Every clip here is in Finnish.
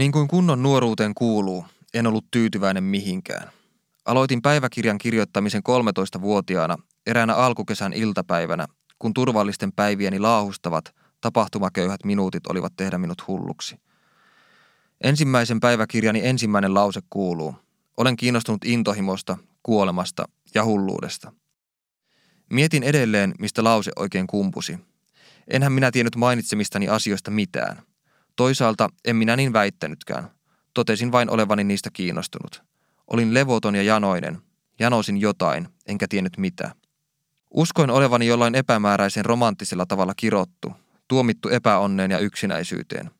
Niin kuin kunnon nuoruuteen kuuluu, en ollut tyytyväinen mihinkään. Aloitin päiväkirjan kirjoittamisen 13-vuotiaana eräänä alkukesän iltapäivänä, kun turvallisten päivieni laahustavat, tapahtumaköyhät minuutit olivat tehdä minut hulluksi. Ensimmäisen päiväkirjani ensimmäinen lause kuuluu, olen kiinnostunut intohimosta, kuolemasta ja hulluudesta. Mietin edelleen, mistä lause oikein kumpusi. Enhän minä tiennyt mainitsemistani asioista mitään. Toisaalta en minä niin väittänytkään. Totesin vain olevani niistä kiinnostunut. Olin levoton ja janoinen. Janosin jotain, enkä tiennyt mitä. Uskoin olevani jollain epämääräisen romanttisella tavalla kirottu, tuomittu epäonneen ja yksinäisyyteen.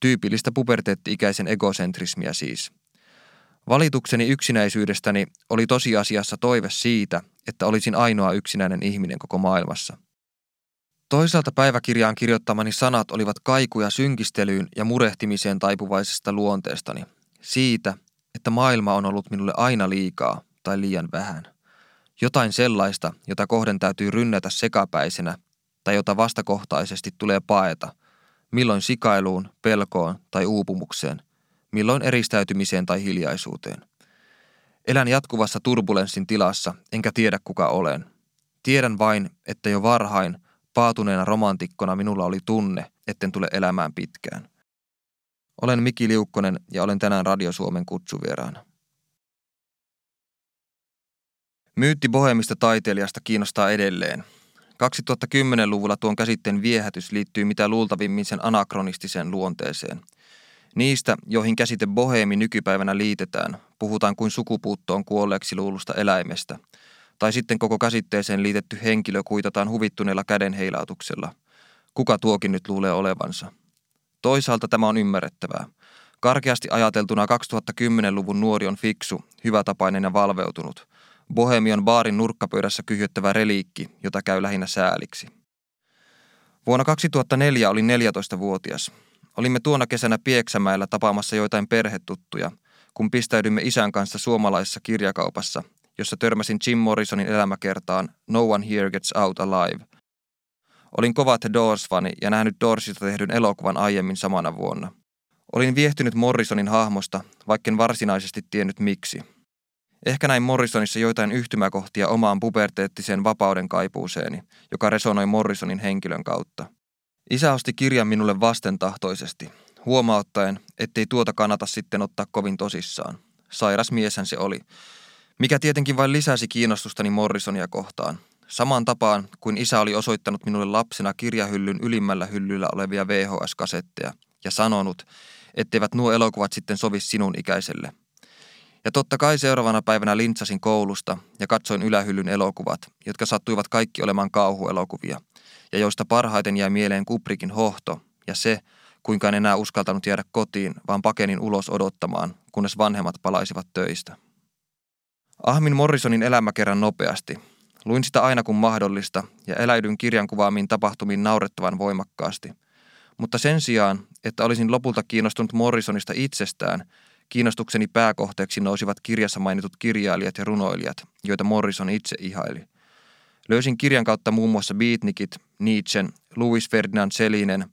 Tyypillistä puberteetti-ikäisen egocentrismia siis. Valitukseni yksinäisyydestäni oli tosiasiassa toive siitä, että olisin ainoa yksinäinen ihminen koko maailmassa. Toisaalta päiväkirjaan kirjoittamani sanat olivat kaikuja synkistelyyn ja murehtimiseen taipuvaisesta luonteestani. Siitä, että maailma on ollut minulle aina liikaa tai liian vähän. Jotain sellaista, jota kohden täytyy rynnätä sekapäisenä tai jota vastakohtaisesti tulee paeta, milloin sikailuun, pelkoon tai uupumukseen, milloin eristäytymiseen tai hiljaisuuteen. Elän jatkuvassa turbulenssin tilassa, enkä tiedä kuka olen. Tiedän vain, että jo varhain, paatuneena romantikkona minulla oli tunne, etten tule elämään pitkään. Olen Miki Liukkonen ja olen tänään Radio Suomen kutsuvieraana. Myytti bohemista taiteilijasta kiinnostaa edelleen. 2010-luvulla tuon käsitteen viehätys liittyy mitä luultavimmin sen anakronistiseen luonteeseen. Niistä, joihin käsite boheemi nykypäivänä liitetään, puhutaan kuin sukupuuttoon kuolleeksi luulusta eläimestä, tai sitten koko käsitteeseen liitetty henkilö kuitataan huvittuneella kädenheilautuksella. Kuka tuokin nyt luulee olevansa? Toisaalta tämä on ymmärrettävää. Karkeasti ajateltuna 2010-luvun nuori on fiksu, hyvätapainen ja valveutunut. Bohemian baarin nurkkapöydässä kyhjöttävä reliikki, jota käy lähinnä sääliksi. Vuonna 2004 olin 14-vuotias. Olimme tuona kesänä Pieksämäellä tapaamassa joitain perhetuttuja, kun pistäydymme isän kanssa suomalaisessa kirjakaupassa, jossa törmäsin Jim Morrisonin elämäkertaan No One Here Gets Out Alive. Olin kova The Doors-fani ja nähnyt Doorsista tehdyn elokuvan aiemmin samana vuonna. Olin viehtynyt Morrisonin hahmosta, vaikken varsinaisesti tiennyt miksi. Ehkä näin Morrisonissa joitain yhtymäkohtia omaan puberteettiseen vapauden kaipuuseeni, joka resonoi Morrisonin henkilön kautta. Isä osti kirjan minulle vastentahtoisesti, huomauttaen, ettei tuota kannata sitten ottaa kovin tosissaan. Sairas mieshän se oli, mikä tietenkin vain lisäsi kiinnostustani Morrisonia kohtaan. Samaan tapaan kuin isä oli osoittanut minulle lapsena kirjahyllyn ylimmällä hyllyllä olevia VHS-kasetteja ja sanonut, etteivät nuo elokuvat sitten sovi sinun ikäiselle. Ja totta kai seuraavana päivänä lintsasin koulusta ja katsoin ylähyllyn elokuvat, jotka sattuivat kaikki olemaan kauhuelokuvia, ja joista parhaiten jäi mieleen Kubrikin hohto ja se, kuinka en enää uskaltanut jäädä kotiin, vaan pakenin ulos odottamaan, kunnes vanhemmat palaisivat töistä. Ahmin Morrisonin elämäkerran nopeasti. Luin sitä aina kun mahdollista ja eläydyn kirjan kuvaamiin tapahtumiin naurettavan voimakkaasti. Mutta sen sijaan, että olisin lopulta kiinnostunut Morrisonista itsestään, kiinnostukseni pääkohteeksi nousivat kirjassa mainitut kirjailijat ja runoilijat, joita Morrison itse ihaili. Löysin kirjan kautta muun muassa Beatnikit, Nietzschen, Louis Ferdinand Selinen,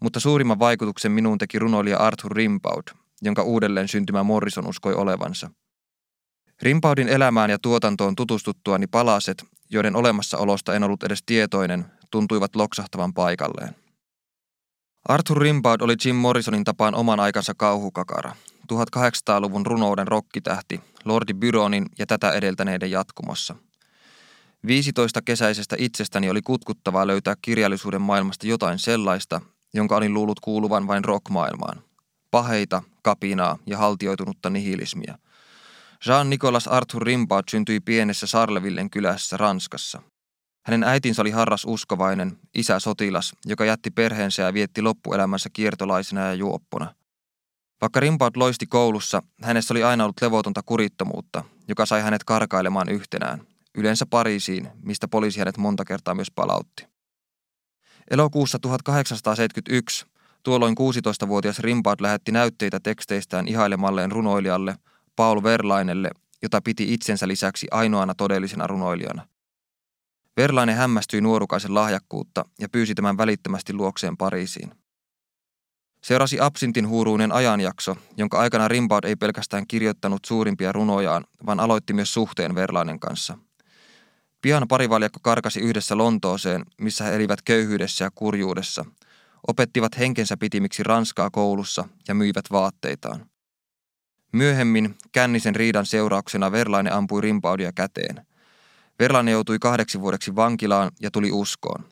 mutta suurimman vaikutuksen minuun teki runoilija Arthur Rimbaud, jonka uudelleen syntymä Morrison uskoi olevansa – Rimpaudin elämään ja tuotantoon tutustuttuani palaset, joiden olemassaolosta en ollut edes tietoinen, tuntuivat loksahtavan paikalleen. Arthur Rimbaud oli Jim Morrisonin tapaan oman aikansa kauhukakara, 1800-luvun runouden rokkitähti, Lordi Byronin ja tätä edeltäneiden jatkumossa. 15 kesäisestä itsestäni oli kutkuttavaa löytää kirjallisuuden maailmasta jotain sellaista, jonka olin luullut kuuluvan vain rockmaailmaan. Paheita, kapinaa ja haltioitunutta nihilismia – Jean-Nicolas Arthur Rimbaud syntyi pienessä Sarlevillen kylässä Ranskassa. Hänen äitinsä oli harras uskovainen, isä sotilas, joka jätti perheensä ja vietti loppuelämänsä kiertolaisena ja juoppona. Vaikka Rimbaud loisti koulussa, hänessä oli aina ollut levotonta kurittomuutta, joka sai hänet karkailemaan yhtenään, yleensä Pariisiin, mistä poliisi hänet monta kertaa myös palautti. Elokuussa 1871 tuolloin 16-vuotias Rimbaud lähetti näytteitä teksteistään ihailemalleen runoilijalle – Paul Verlainelle, jota piti itsensä lisäksi ainoana todellisena runoilijana. Verlaine hämmästyi nuorukaisen lahjakkuutta ja pyysi tämän välittömästi luokseen Pariisiin. Seurasi absintin huuruinen ajanjakso, jonka aikana Rimbaud ei pelkästään kirjoittanut suurimpia runojaan, vaan aloitti myös suhteen Verlainen kanssa. Pian parivaljakko karkasi yhdessä Lontooseen, missä he elivät köyhyydessä ja kurjuudessa. Opettivat henkensä pitimiksi Ranskaa koulussa ja myivät vaatteitaan. Myöhemmin kännisen riidan seurauksena Verlaine ampui Rimbaudia käteen. Verlaine joutui kahdeksi vuodeksi vankilaan ja tuli uskoon.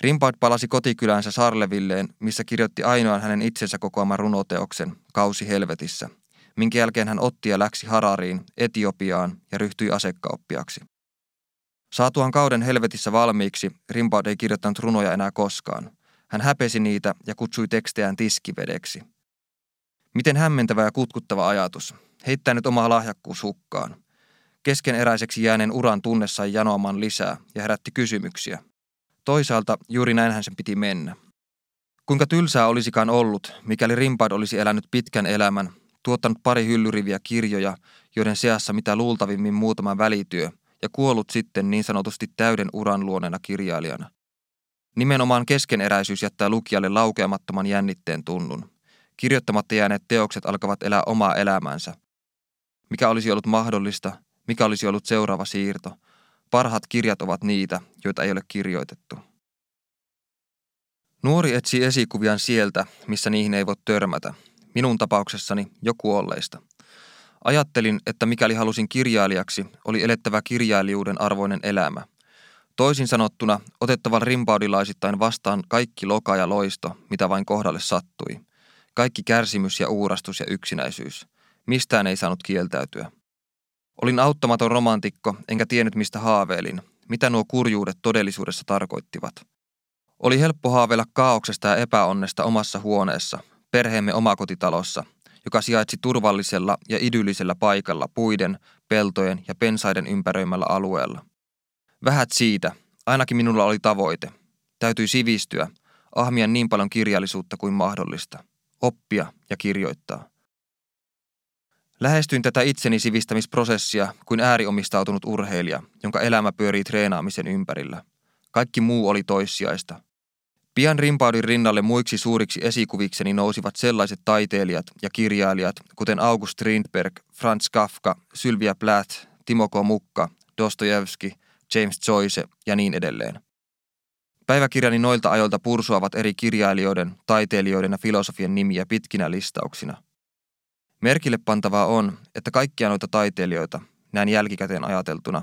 Rimpaud palasi kotikyläänsä Sarlevilleen, missä kirjoitti ainoan hänen itsensä kokoaman runoteoksen, Kausi helvetissä, minkä jälkeen hän otti ja läksi Harariin, Etiopiaan ja ryhtyi asekauppiaksi. Saatuaan kauden helvetissä valmiiksi, Rimpaud ei kirjoittanut runoja enää koskaan. Hän häpesi niitä ja kutsui tekstejään tiskivedeksi. Miten hämmentävä ja kutkuttava ajatus. Heittää nyt omaa lahjakkuus hukkaan. Keskeneräiseksi jääneen uran tunne sai janoamaan lisää ja herätti kysymyksiä, Toisaalta juuri näinhän sen piti mennä. Kuinka tylsää olisikaan ollut, mikäli Rimpad olisi elänyt pitkän elämän, tuottanut pari hyllyriviä kirjoja, joiden seassa mitä luultavimmin muutama välityö, ja kuollut sitten niin sanotusti täyden uran luonena kirjailijana. Nimenomaan keskeneräisyys jättää lukijalle laukeamattoman jännitteen tunnun. Kirjoittamatta jääneet teokset alkavat elää omaa elämäänsä. Mikä olisi ollut mahdollista, mikä olisi ollut seuraava siirto – Parhaat kirjat ovat niitä, joita ei ole kirjoitettu. Nuori etsii esikuviaan sieltä, missä niihin ei voi törmätä. Minun tapauksessani jo kuolleista. Ajattelin, että mikäli halusin kirjailijaksi, oli elettävä kirjailijuuden arvoinen elämä. Toisin sanottuna, otettava rimpaudilaisittain vastaan kaikki loka ja loisto, mitä vain kohdalle sattui. Kaikki kärsimys ja uurastus ja yksinäisyys. Mistään ei saanut kieltäytyä. Olin auttamaton romantikko, enkä tiennyt mistä haaveilin, mitä nuo kurjuudet todellisuudessa tarkoittivat. Oli helppo haaveilla kaauksesta ja epäonnesta omassa huoneessa, perheemme omakotitalossa, joka sijaitsi turvallisella ja idyllisellä paikalla puiden, peltojen ja pensaiden ympäröimällä alueella. Vähät siitä, ainakin minulla oli tavoite. Täytyi sivistyä, ahmia niin paljon kirjallisuutta kuin mahdollista, oppia ja kirjoittaa. Lähestyin tätä itseni sivistämisprosessia kuin ääriomistautunut urheilija, jonka elämä pyörii treenaamisen ympärillä. Kaikki muu oli toissijaista. Pian rimpaudin rinnalle muiksi suuriksi esikuvikseni nousivat sellaiset taiteilijat ja kirjailijat, kuten August Strindberg, Franz Kafka, Sylvia Plath, Timoko Mukka, Dostojevski, James Joyce ja niin edelleen. Päiväkirjani noilta ajoilta pursuavat eri kirjailijoiden, taiteilijoiden ja filosofien nimiä pitkinä listauksina – Merkille pantavaa on, että kaikkia noita taiteilijoita, näin jälkikäteen ajateltuna,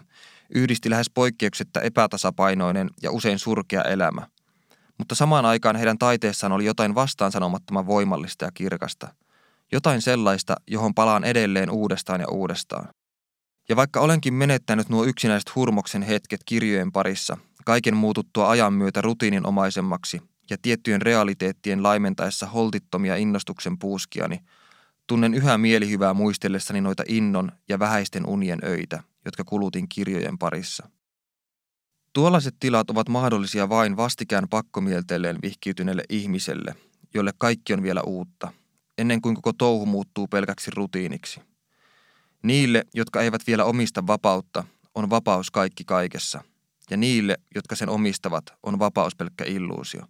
yhdisti lähes poikkeuksetta epätasapainoinen ja usein surkea elämä. Mutta samaan aikaan heidän taiteessaan oli jotain vastaansanomattoman voimallista ja kirkasta. Jotain sellaista, johon palaan edelleen uudestaan ja uudestaan. Ja vaikka olenkin menettänyt nuo yksinäiset hurmoksen hetket kirjojen parissa, kaiken muututtua ajan myötä rutiininomaisemmaksi ja tiettyjen realiteettien laimentaessa holtittomia innostuksen puuskiani – Tunnen yhä mielihyvää muistellessani noita innon ja vähäisten unien öitä, jotka kulutin kirjojen parissa. Tuollaiset tilat ovat mahdollisia vain vastikään pakkomielteelleen vihkiytyneelle ihmiselle, jolle kaikki on vielä uutta, ennen kuin koko touhu muuttuu pelkäksi rutiiniksi. Niille, jotka eivät vielä omista vapautta, on vapaus kaikki kaikessa, ja niille, jotka sen omistavat, on vapaus pelkkä illuusio.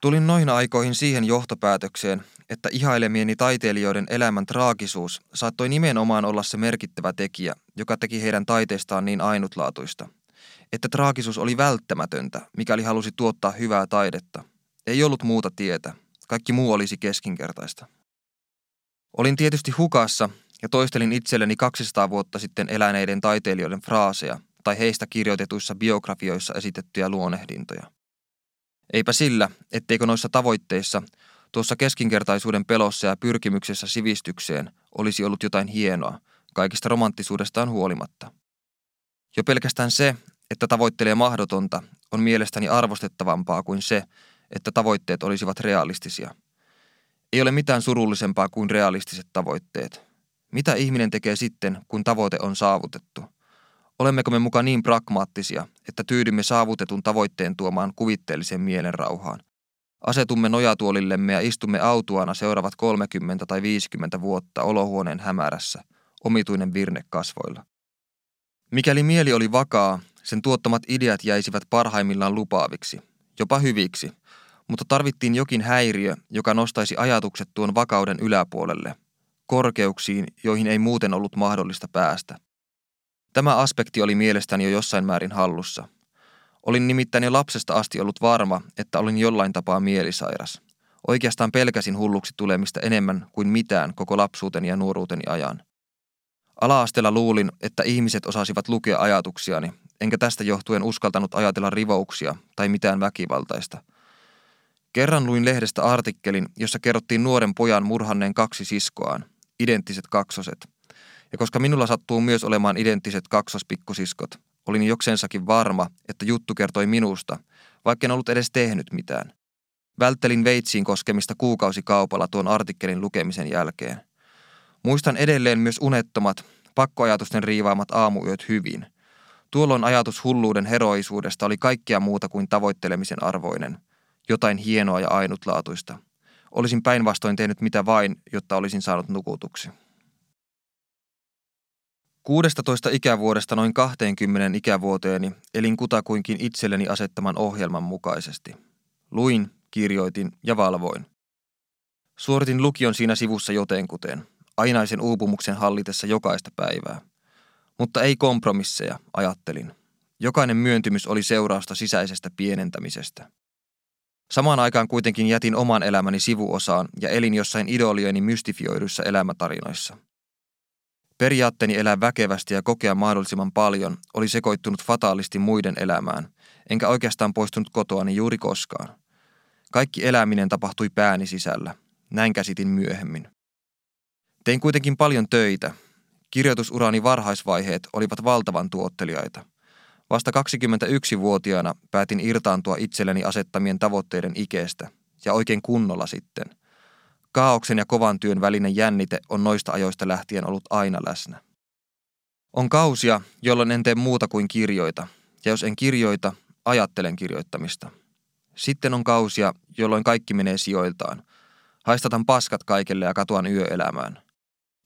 Tulin noihin aikoihin siihen johtopäätökseen, että ihailemieni taiteilijoiden elämän traagisuus saattoi nimenomaan olla se merkittävä tekijä, joka teki heidän taiteestaan niin ainutlaatuista. Että traagisuus oli välttämätöntä, mikäli halusi tuottaa hyvää taidetta. Ei ollut muuta tietä. Kaikki muu olisi keskinkertaista. Olin tietysti hukassa ja toistelin itselleni 200 vuotta sitten eläneiden taiteilijoiden fraaseja tai heistä kirjoitetuissa biografioissa esitettyjä luonehdintoja. Eipä sillä, etteikö noissa tavoitteissa, tuossa keskinkertaisuuden pelossa ja pyrkimyksessä sivistykseen olisi ollut jotain hienoa, kaikista romanttisuudestaan huolimatta. Jo pelkästään se, että tavoittelee mahdotonta, on mielestäni arvostettavampaa kuin se, että tavoitteet olisivat realistisia. Ei ole mitään surullisempaa kuin realistiset tavoitteet. Mitä ihminen tekee sitten, kun tavoite on saavutettu – Olemmeko me mukaan niin pragmaattisia, että tyydymme saavutetun tavoitteen tuomaan kuvitteellisen mielen rauhaan? Asetumme nojatuolillemme ja istumme autuana seuraavat 30 tai 50 vuotta olohuoneen hämärässä, omituinen virne kasvoilla. Mikäli mieli oli vakaa, sen tuottamat ideat jäisivät parhaimmillaan lupaaviksi, jopa hyviksi, mutta tarvittiin jokin häiriö, joka nostaisi ajatukset tuon vakauden yläpuolelle, korkeuksiin, joihin ei muuten ollut mahdollista päästä. Tämä aspekti oli mielestäni jo jossain määrin hallussa. Olin nimittäin jo lapsesta asti ollut varma, että olin jollain tapaa mielisairas. Oikeastaan pelkäsin hulluksi tulemista enemmän kuin mitään koko lapsuuteni ja nuoruuteni ajan. Ala-asteella luulin, että ihmiset osasivat lukea ajatuksiani, enkä tästä johtuen uskaltanut ajatella rivouksia tai mitään väkivaltaista. Kerran luin lehdestä artikkelin, jossa kerrottiin nuoren pojan murhanneen kaksi siskoaan, identtiset kaksoset. Ja koska minulla sattuu myös olemaan identtiset kaksospikkusiskot, olin jokseensakin varma, että juttu kertoi minusta, vaikka en ollut edes tehnyt mitään. Välttelin veitsiin koskemista kuukausikaupalla tuon artikkelin lukemisen jälkeen. Muistan edelleen myös unettomat, pakkoajatusten riivaamat aamuyöt hyvin. Tuolloin ajatus hulluuden heroisuudesta oli kaikkea muuta kuin tavoittelemisen arvoinen. Jotain hienoa ja ainutlaatuista. Olisin päinvastoin tehnyt mitä vain, jotta olisin saanut nukutuksi. 16 ikävuodesta noin 20 ikävuoteeni elin kutakuinkin itselleni asettaman ohjelman mukaisesti. Luin, kirjoitin ja valvoin. Suoritin lukion siinä sivussa jotenkuten, ainaisen uupumuksen hallitessa jokaista päivää. Mutta ei kompromisseja, ajattelin. Jokainen myöntymys oli seurausta sisäisestä pienentämisestä. Samaan aikaan kuitenkin jätin oman elämäni sivuosaan ja elin jossain idolieni mystifioiduissa elämätarinoissa. Periaatteeni elää väkevästi ja kokea mahdollisimman paljon oli sekoittunut fataalisti muiden elämään, enkä oikeastaan poistunut kotoani juuri koskaan. Kaikki eläminen tapahtui pääni sisällä. Näin käsitin myöhemmin. Tein kuitenkin paljon töitä. Kirjoitusurani varhaisvaiheet olivat valtavan tuottelijaita. Vasta 21-vuotiaana päätin irtaantua itselleni asettamien tavoitteiden ikeestä, ja oikein kunnolla sitten. Kaauksen ja kovan työn välinen jännite on noista ajoista lähtien ollut aina läsnä. On kausia, jolloin en tee muuta kuin kirjoita, ja jos en kirjoita, ajattelen kirjoittamista. Sitten on kausia, jolloin kaikki menee sijoiltaan. Haistatan paskat kaikelle ja katuan yöelämään.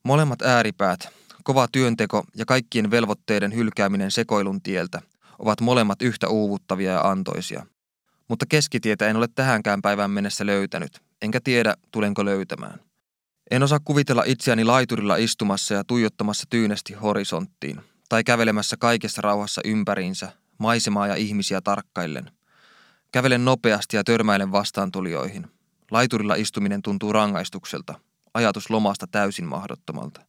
Molemmat ääripäät, kova työnteko ja kaikkien velvoitteiden hylkääminen sekoilun tieltä, ovat molemmat yhtä uuvuttavia ja antoisia. Mutta keskitietä en ole tähänkään päivään mennessä löytänyt, enkä tiedä, tulenko löytämään. En osaa kuvitella itseäni laiturilla istumassa ja tuijottamassa tyynesti horisonttiin, tai kävelemässä kaikessa rauhassa ympäriinsä, maisemaa ja ihmisiä tarkkaillen. Kävelen nopeasti ja törmäilen vastaantulijoihin. Laiturilla istuminen tuntuu rangaistukselta, ajatus lomasta täysin mahdottomalta.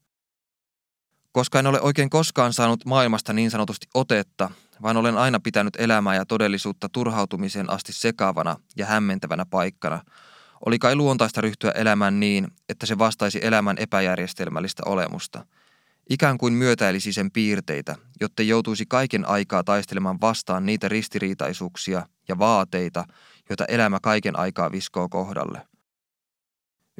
Koska en ole oikein koskaan saanut maailmasta niin sanotusti otetta, vaan olen aina pitänyt elämää ja todellisuutta turhautumiseen asti sekaavana ja hämmentävänä paikkana, oli kai luontaista ryhtyä elämään niin, että se vastaisi elämän epäjärjestelmällistä olemusta. Ikään kuin myötäilisi sen piirteitä, jotta joutuisi kaiken aikaa taistelemaan vastaan niitä ristiriitaisuuksia ja vaateita, joita elämä kaiken aikaa viskoo kohdalle.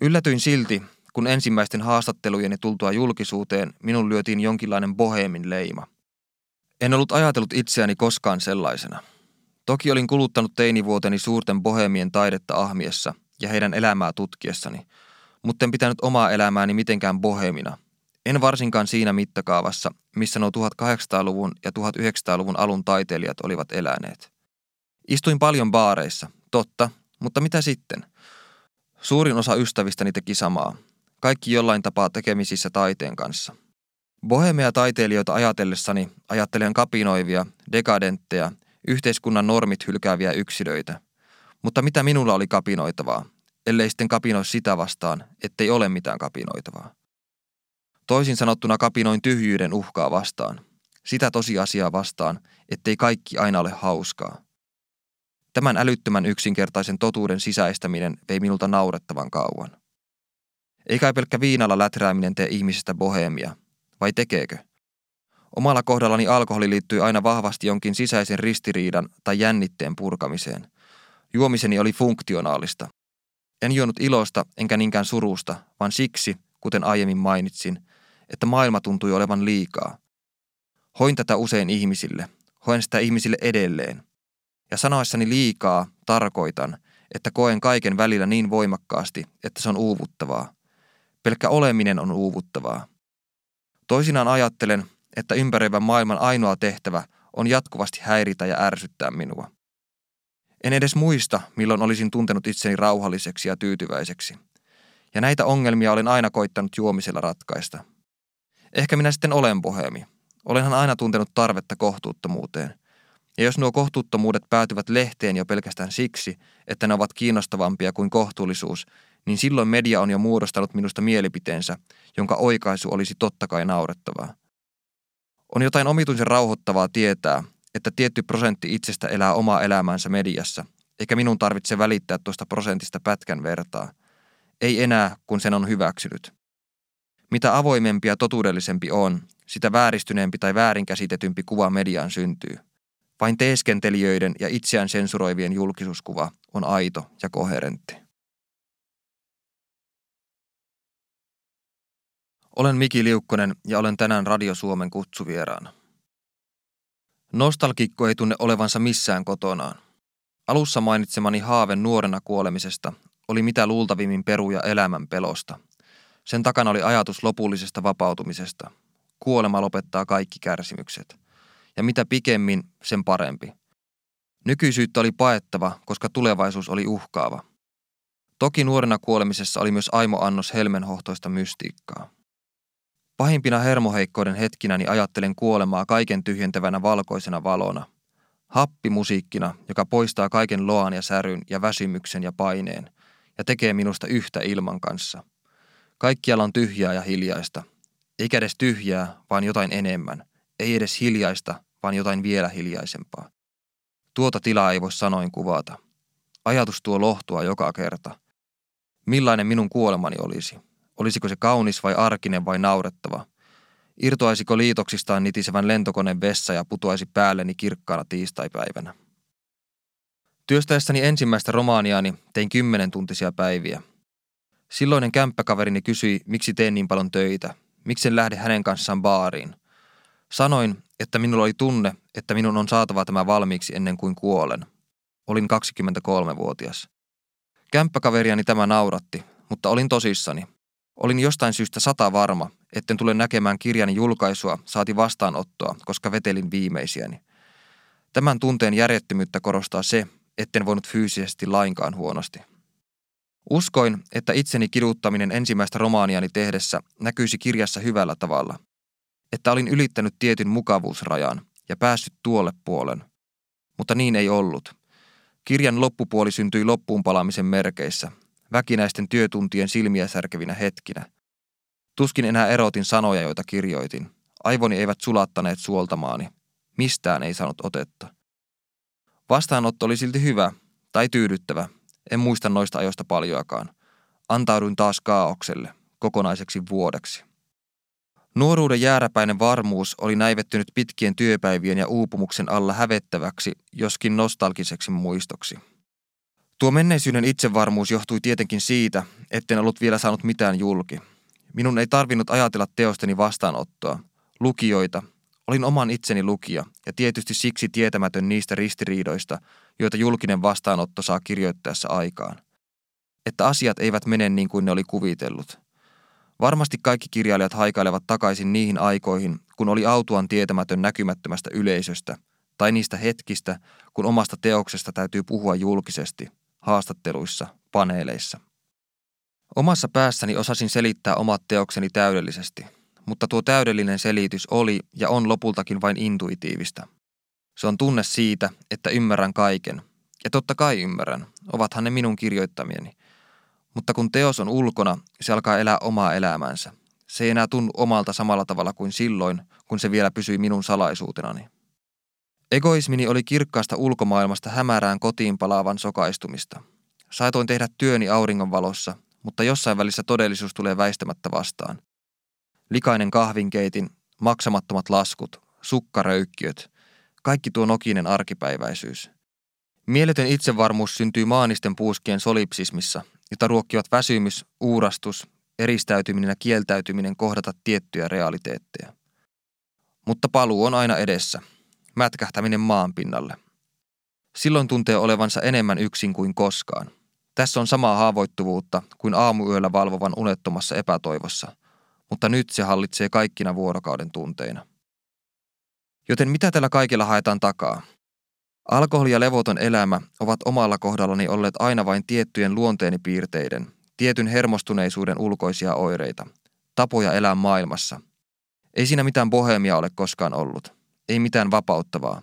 Yllätyin silti, kun ensimmäisten haastattelujeni tultua julkisuuteen minun lyötiin jonkinlainen boheemin leima. En ollut ajatellut itseäni koskaan sellaisena. Toki olin kuluttanut teinivuoteni suurten bohemien taidetta ahmiessa ja heidän elämää tutkiessani, mutta en pitänyt omaa elämääni mitenkään bohemina. En varsinkaan siinä mittakaavassa, missä nuo 1800-luvun ja 1900-luvun alun taiteilijat olivat eläneet. Istuin paljon baareissa, totta, mutta mitä sitten? Suurin osa ystävistäni teki samaa. Kaikki jollain tapaa tekemisissä taiteen kanssa. Bohemia taiteilijoita ajatellessani ajattelen kapinoivia, dekadentteja, yhteiskunnan normit hylkääviä yksilöitä. Mutta mitä minulla oli kapinoitavaa, ellei sitten kapinoi sitä vastaan, ettei ole mitään kapinoitavaa. Toisin sanottuna kapinoin tyhjyyden uhkaa vastaan. Sitä tosiasiaa vastaan, ettei kaikki aina ole hauskaa. Tämän älyttömän yksinkertaisen totuuden sisäistäminen vei minulta naurettavan kauan. Eikä pelkkä viinalla läträäminen tee ihmisestä bohemia, vai tekeekö? Omalla kohdallani alkoholi liittyy aina vahvasti jonkin sisäisen ristiriidan tai jännitteen purkamiseen. Juomiseni oli funktionaalista. En juonut ilosta enkä niinkään surusta, vaan siksi, kuten aiemmin mainitsin, että maailma tuntui olevan liikaa. Hoin tätä usein ihmisille, hoen sitä ihmisille edelleen – ja sanoessani liikaa tarkoitan, että koen kaiken välillä niin voimakkaasti, että se on uuvuttavaa. Pelkkä oleminen on uuvuttavaa. Toisinaan ajattelen, että ympäröivän maailman ainoa tehtävä on jatkuvasti häiritä ja ärsyttää minua. En edes muista, milloin olisin tuntenut itseni rauhalliseksi ja tyytyväiseksi. Ja näitä ongelmia olen aina koittanut juomisella ratkaista. Ehkä minä sitten olen bohemi. Olenhan aina tuntenut tarvetta kohtuuttomuuteen. Ja jos nuo kohtuuttomuudet päätyvät lehteen jo pelkästään siksi, että ne ovat kiinnostavampia kuin kohtuullisuus, niin silloin media on jo muodostanut minusta mielipiteensä, jonka oikaisu olisi totta kai naurettavaa. On jotain omituisen rauhoittavaa tietää, että tietty prosentti itsestä elää omaa elämäänsä mediassa, eikä minun tarvitse välittää tuosta prosentista pätkän vertaa. Ei enää, kun sen on hyväksynyt. Mitä avoimempi ja totuudellisempi on, sitä vääristyneempi tai väärinkäsitetympi kuva mediaan syntyy. Vain teeskentelijöiden ja itseään sensuroivien julkisuuskuva on aito ja koherentti. Olen Miki Liukkonen ja olen tänään Radio Suomen kutsuvieraana. Nostalgikko ei tunne olevansa missään kotonaan. Alussa mainitsemani haave nuorena kuolemisesta oli mitä luultavimmin peruja elämän pelosta. Sen takana oli ajatus lopullisesta vapautumisesta. Kuolema lopettaa kaikki kärsimykset. Ja mitä pikemmin, sen parempi. Nykyisyyttä oli paettava, koska tulevaisuus oli uhkaava. Toki nuorena kuolemisessa oli myös aimo annos helmenhohtoista mystiikkaa. Pahimpina hermoheikkoiden hetkinäni ajattelen kuolemaa kaiken tyhjentävänä valkoisena valona. Happimusiikkina, joka poistaa kaiken loan ja säryn ja väsymyksen ja paineen ja tekee minusta yhtä ilman kanssa. Kaikkialla on tyhjää ja hiljaista. Eikä edes tyhjää, vaan jotain enemmän. Ei edes hiljaista, vaan jotain vielä hiljaisempaa. Tuota tilaa ei voi sanoin kuvata. Ajatus tuo lohtua joka kerta. Millainen minun kuolemani olisi? Olisiko se kaunis vai arkinen vai naurettava? Irtoaisiko liitoksistaan nitisevän lentokoneen vessa ja putoaisi päälleni kirkkaana tiistaipäivänä? Työstäessäni ensimmäistä romaaniani tein kymmenen tuntisia päiviä. Silloinen kämppäkaverini kysyi, miksi teen niin paljon töitä, miksen lähde hänen kanssaan baariin. Sanoin, että minulla oli tunne, että minun on saatava tämä valmiiksi ennen kuin kuolen. Olin 23-vuotias. Kämppäkaveriani tämä nauratti, mutta olin tosissani. Olin jostain syystä sata varma, etten tule näkemään kirjani julkaisua saati vastaanottoa, koska vetelin viimeisiäni. Tämän tunteen järjettömyyttä korostaa se, etten voinut fyysisesti lainkaan huonosti. Uskoin, että itseni kiduttaminen ensimmäistä romaaniani tehdessä näkyisi kirjassa hyvällä tavalla. Että olin ylittänyt tietyn mukavuusrajan ja päässyt tuolle puolen. Mutta niin ei ollut. Kirjan loppupuoli syntyi loppuun palaamisen merkeissä, väkinäisten työtuntien silmiä särkevinä hetkinä. Tuskin enää erotin sanoja, joita kirjoitin. Aivoni eivät sulattaneet suoltamaani. Mistään ei saanut otetta. Vastaanotto oli silti hyvä tai tyydyttävä. En muista noista ajoista paljoakaan. Antauduin taas kaaukselle, kokonaiseksi vuodeksi. Nuoruuden jääräpäinen varmuus oli näivettynyt pitkien työpäivien ja uupumuksen alla hävettäväksi, joskin nostalgiseksi muistoksi. Tuo menneisyyden itsevarmuus johtui tietenkin siitä, etten ollut vielä saanut mitään julki. Minun ei tarvinnut ajatella teosteni vastaanottoa, lukijoita. Olin oman itseni lukija ja tietysti siksi tietämätön niistä ristiriidoista, joita julkinen vastaanotto saa kirjoittaessa aikaan. Että asiat eivät mene niin kuin ne oli kuvitellut. Varmasti kaikki kirjailijat haikailevat takaisin niihin aikoihin, kun oli autuan tietämätön näkymättömästä yleisöstä, tai niistä hetkistä, kun omasta teoksesta täytyy puhua julkisesti – haastatteluissa, paneeleissa. Omassa päässäni osasin selittää omat teokseni täydellisesti, mutta tuo täydellinen selitys oli ja on lopultakin vain intuitiivista. Se on tunne siitä, että ymmärrän kaiken. Ja totta kai ymmärrän, ovathan ne minun kirjoittamieni. Mutta kun teos on ulkona, se alkaa elää omaa elämäänsä. Se ei enää tunnu omalta samalla tavalla kuin silloin, kun se vielä pysyi minun salaisuutenani. Egoismini oli kirkkaasta ulkomaailmasta hämärään kotiin palaavan sokaistumista. Saatoin tehdä työni auringon valossa, mutta jossain välissä todellisuus tulee väistämättä vastaan. Likainen kahvinkeitin, maksamattomat laskut, sukkaröykkiöt, kaikki tuo nokinen arkipäiväisyys. Mieletön itsevarmuus syntyy maanisten puuskien solipsismissa, jota ruokkivat väsymys, uurastus, eristäytyminen ja kieltäytyminen kohdata tiettyjä realiteetteja. Mutta paluu on aina edessä – mätkähtäminen maan pinnalle. Silloin tuntee olevansa enemmän yksin kuin koskaan. Tässä on samaa haavoittuvuutta kuin aamuyöllä valvovan unettomassa epätoivossa, mutta nyt se hallitsee kaikkina vuorokauden tunteina. Joten mitä tällä kaikilla haetaan takaa? Alkoholi ja levoton elämä ovat omalla kohdallani olleet aina vain tiettyjen luonteeni piirteiden, tietyn hermostuneisuuden ulkoisia oireita, tapoja elää maailmassa. Ei siinä mitään bohemia ole koskaan ollut, ei mitään vapauttavaa.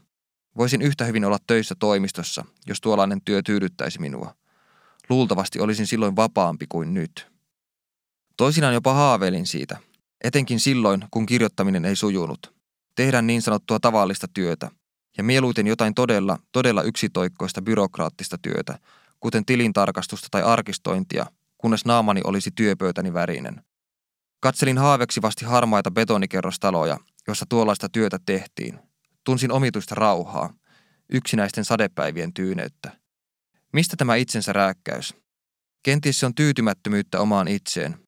Voisin yhtä hyvin olla töissä toimistossa, jos tuollainen työ tyydyttäisi minua. Luultavasti olisin silloin vapaampi kuin nyt. Toisinaan jopa haaveilin siitä, etenkin silloin, kun kirjoittaminen ei sujunut. Tehdään niin sanottua tavallista työtä, ja mieluiten jotain todella, todella yksitoikkoista byrokraattista työtä, kuten tilintarkastusta tai arkistointia, kunnes naamani olisi työpöytäni värinen. Katselin haaveksivasti harmaita betonikerrostaloja, jossa tuollaista työtä tehtiin. Tunsin omituista rauhaa, yksinäisten sadepäivien tyyneyttä. Mistä tämä itsensä rääkkäys? Kenties se on tyytymättömyyttä omaan itseen.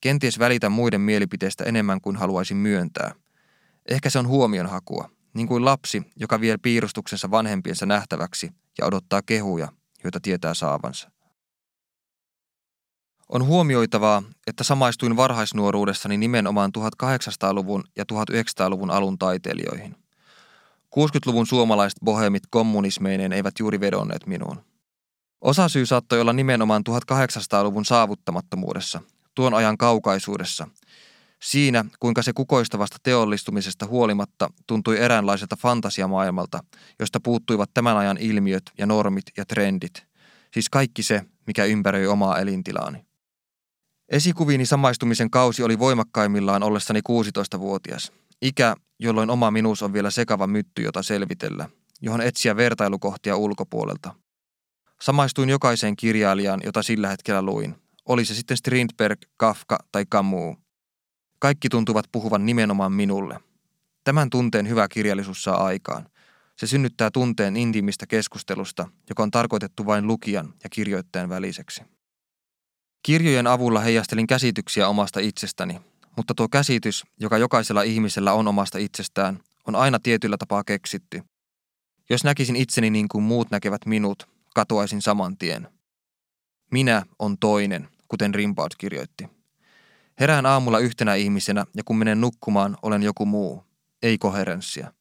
Kenties välitä muiden mielipiteistä enemmän kuin haluaisin myöntää. Ehkä se on huomionhakua, niin kuin lapsi, joka vie piirustuksensa vanhempiensa nähtäväksi ja odottaa kehuja, joita tietää saavansa. On huomioitavaa, että samaistuin varhaisnuoruudessani nimenomaan 1800-luvun ja 1900-luvun alun taiteilijoihin. 60-luvun suomalaiset bohemit kommunismeineen eivät juuri vedonneet minuun. Osa syy saattoi olla nimenomaan 1800-luvun saavuttamattomuudessa, tuon ajan kaukaisuudessa. Siinä, kuinka se kukoistavasta teollistumisesta huolimatta tuntui eräänlaiselta fantasiamaailmalta, josta puuttuivat tämän ajan ilmiöt ja normit ja trendit. Siis kaikki se, mikä ympäröi omaa elintilaani. Esikuviini samaistumisen kausi oli voimakkaimmillaan ollessani 16-vuotias. Ikä, jolloin oma minuus on vielä sekava mytty, jota selvitellä, johon etsiä vertailukohtia ulkopuolelta. Samaistuin jokaiseen kirjailijaan, jota sillä hetkellä luin. Oli se sitten Strindberg, Kafka tai Camus. Kaikki tuntuvat puhuvan nimenomaan minulle. Tämän tunteen hyvä kirjallisuus saa aikaan. Se synnyttää tunteen intiimistä keskustelusta, joka on tarkoitettu vain lukijan ja kirjoittajan väliseksi. Kirjojen avulla heijastelin käsityksiä omasta itsestäni, mutta tuo käsitys, joka jokaisella ihmisellä on omasta itsestään, on aina tietyllä tapaa keksitty. Jos näkisin itseni niin kuin muut näkevät minut, katoaisin saman tien. Minä on toinen, kuten Rimbaud kirjoitti. Herään aamulla yhtenä ihmisenä ja kun menen nukkumaan, olen joku muu. Ei koherenssia.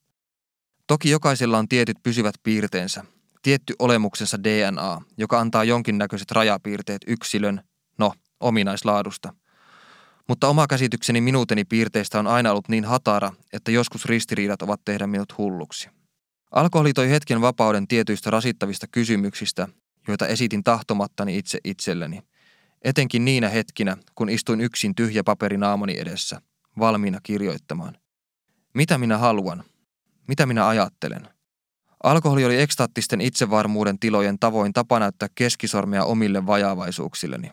Toki jokaisella on tietyt pysyvät piirteensä, tietty olemuksensa DNA, joka antaa jonkinnäköiset rajapiirteet yksilön No, ominaislaadusta. Mutta oma käsitykseni minuuteni piirteistä on aina ollut niin hatara, että joskus ristiriidat ovat tehdä minut hulluksi. Alkoholi toi hetken vapauden tietyistä rasittavista kysymyksistä, joita esitin tahtomattani itse itselleni. Etenkin niinä hetkinä, kun istuin yksin tyhjä paperi naamani edessä, valmiina kirjoittamaan. Mitä minä haluan? Mitä minä ajattelen? Alkoholi oli ekstaattisten itsevarmuuden tilojen tavoin tapa näyttää keskisormea omille vajaavaisuuksilleni.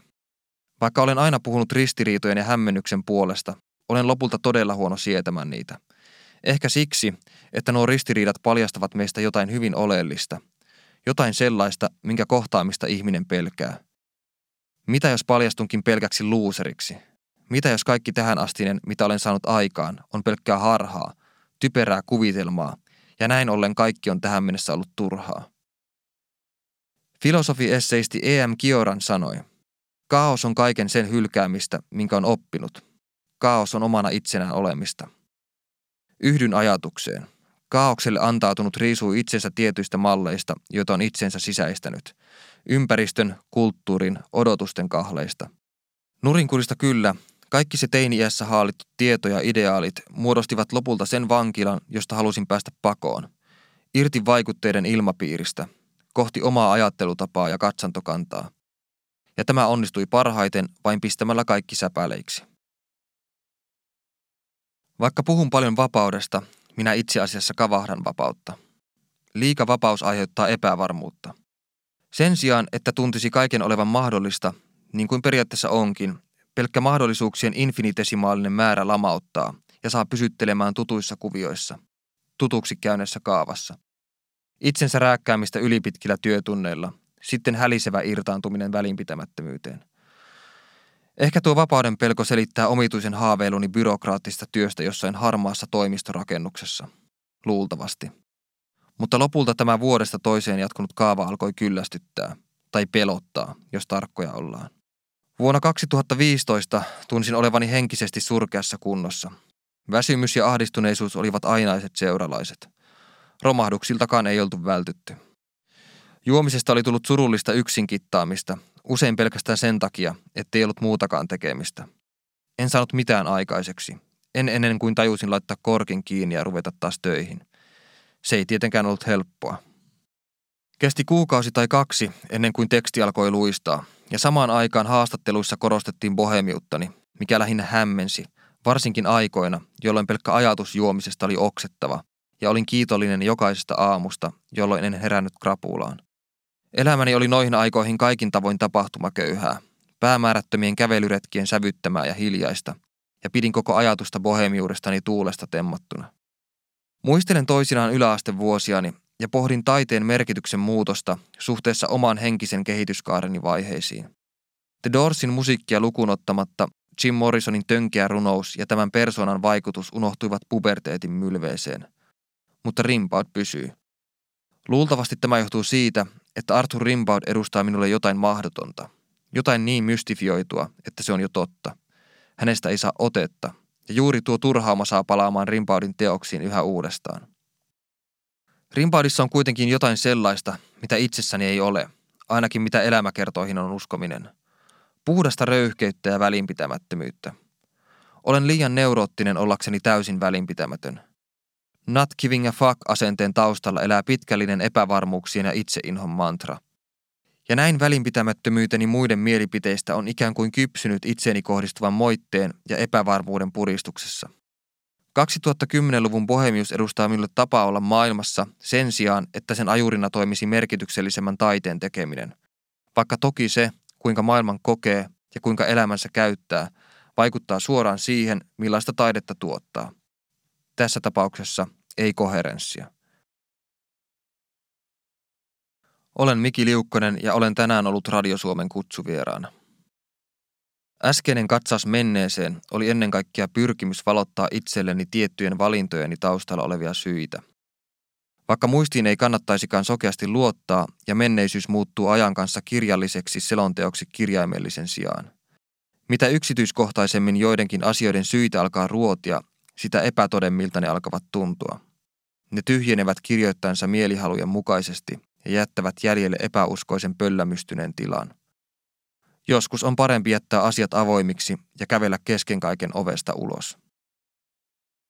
Vaikka olen aina puhunut ristiriitojen ja hämmennyksen puolesta, olen lopulta todella huono sietämään niitä. Ehkä siksi, että nuo ristiriidat paljastavat meistä jotain hyvin oleellista. Jotain sellaista, minkä kohtaamista ihminen pelkää. Mitä jos paljastunkin pelkäksi luuseriksi? Mitä jos kaikki tähän astinen, mitä olen saanut aikaan, on pelkkää harhaa, typerää kuvitelmaa, ja näin ollen kaikki on tähän mennessä ollut turhaa? Filosofi-esseisti E.M. Kioran sanoi – Kaos on kaiken sen hylkäämistä, minkä on oppinut. Kaos on omana itsenään olemista. Yhdyn ajatukseen. Kaaukselle antautunut riisuu itsensä tietyistä malleista, joita on itsensä sisäistänyt. Ympäristön, kulttuurin, odotusten kahleista. Nurinkurista kyllä, kaikki se teini-iässä haalittu tieto ja ideaalit muodostivat lopulta sen vankilan, josta halusin päästä pakoon. Irti vaikutteiden ilmapiiristä, kohti omaa ajattelutapaa ja katsantokantaa – ja tämä onnistui parhaiten vain pistämällä kaikki säpäleiksi. Vaikka puhun paljon vapaudesta, minä itse asiassa kavahdan vapautta. Liika vapaus aiheuttaa epävarmuutta. Sen sijaan, että tuntisi kaiken olevan mahdollista, niin kuin periaatteessa onkin, pelkkä mahdollisuuksien infinitesimaalinen määrä lamauttaa ja saa pysyttelemään tutuissa kuvioissa, tutuksi käynnissä kaavassa. Itsensä rääkkäämistä ylipitkillä työtunneilla – sitten hälisevä irtaantuminen välinpitämättömyyteen. Ehkä tuo vapauden pelko selittää omituisen haaveiluni byrokraattista työstä jossain harmaassa toimistorakennuksessa. Luultavasti. Mutta lopulta tämä vuodesta toiseen jatkunut kaava alkoi kyllästyttää, tai pelottaa, jos tarkkoja ollaan. Vuonna 2015 tunsin olevani henkisesti surkeassa kunnossa. Väsymys ja ahdistuneisuus olivat ainaiset seuralaiset. Romahduksiltakaan ei oltu vältytty. Juomisesta oli tullut surullista yksinkittaamista, usein pelkästään sen takia, ettei ollut muutakaan tekemistä. En saanut mitään aikaiseksi. En ennen kuin tajusin laittaa korkin kiinni ja ruveta taas töihin. Se ei tietenkään ollut helppoa. Kesti kuukausi tai kaksi ennen kuin teksti alkoi luistaa, ja samaan aikaan haastatteluissa korostettiin bohemiuttani, mikä lähinnä hämmensi, varsinkin aikoina, jolloin pelkkä ajatus juomisesta oli oksettava, ja olin kiitollinen jokaisesta aamusta, jolloin en herännyt krapulaan. Elämäni oli noihin aikoihin kaikin tavoin tapahtumaköyhää, päämäärättömien kävelyretkien sävyttämää ja hiljaista, ja pidin koko ajatusta bohemiudestani tuulesta temmattuna. Muistelen toisinaan yläastevuosiani ja pohdin taiteen merkityksen muutosta suhteessa omaan henkisen kehityskaareni vaiheisiin. The Doorsin musiikkia lukunottamatta Jim Morrisonin tönkeä runous ja tämän persoonan vaikutus unohtuivat puberteetin mylveeseen. Mutta Rimbaud pysyy. Luultavasti tämä johtuu siitä, että Arthur Rimbaud edustaa minulle jotain mahdotonta. Jotain niin mystifioitua, että se on jo totta. Hänestä ei saa otetta, ja juuri tuo turhauma saa palaamaan Rimbaudin teoksiin yhä uudestaan. Rimbaudissa on kuitenkin jotain sellaista, mitä itsessäni ei ole, ainakin mitä elämäkertoihin on uskominen. Puhdasta röyhkeyttä ja välinpitämättömyyttä. Olen liian neuroottinen ollakseni täysin välinpitämätön. Not giving a fuck-asenteen taustalla elää pitkällinen epävarmuuksien ja itseinhon mantra. Ja näin välinpitämättömyyteni muiden mielipiteistä on ikään kuin kypsynyt itseeni kohdistuvan moitteen ja epävarmuuden puristuksessa. 2010-luvun bohemius edustaa minulle tapaa olla maailmassa sen sijaan, että sen ajurina toimisi merkityksellisemmän taiteen tekeminen. Vaikka toki se, kuinka maailman kokee ja kuinka elämänsä käyttää, vaikuttaa suoraan siihen, millaista taidetta tuottaa. Tässä tapauksessa ei koherenssia. Olen Miki Liukkonen ja olen tänään ollut Radio Suomen kutsuvieraana. Äskeinen katsaus menneeseen oli ennen kaikkea pyrkimys valottaa itselleni tiettyjen valintojeni taustalla olevia syitä. Vaikka muistiin ei kannattaisikaan sokeasti luottaa ja menneisyys muuttuu ajan kanssa kirjalliseksi selonteoksi kirjaimellisen sijaan. Mitä yksityiskohtaisemmin joidenkin asioiden syitä alkaa ruotia, sitä epätodemmilta ne alkavat tuntua. Ne tyhjenevät kirjoittajansa mielihalujen mukaisesti ja jättävät jäljelle epäuskoisen pöllämystyneen tilan. Joskus on parempi jättää asiat avoimiksi ja kävellä kesken kaiken ovesta ulos.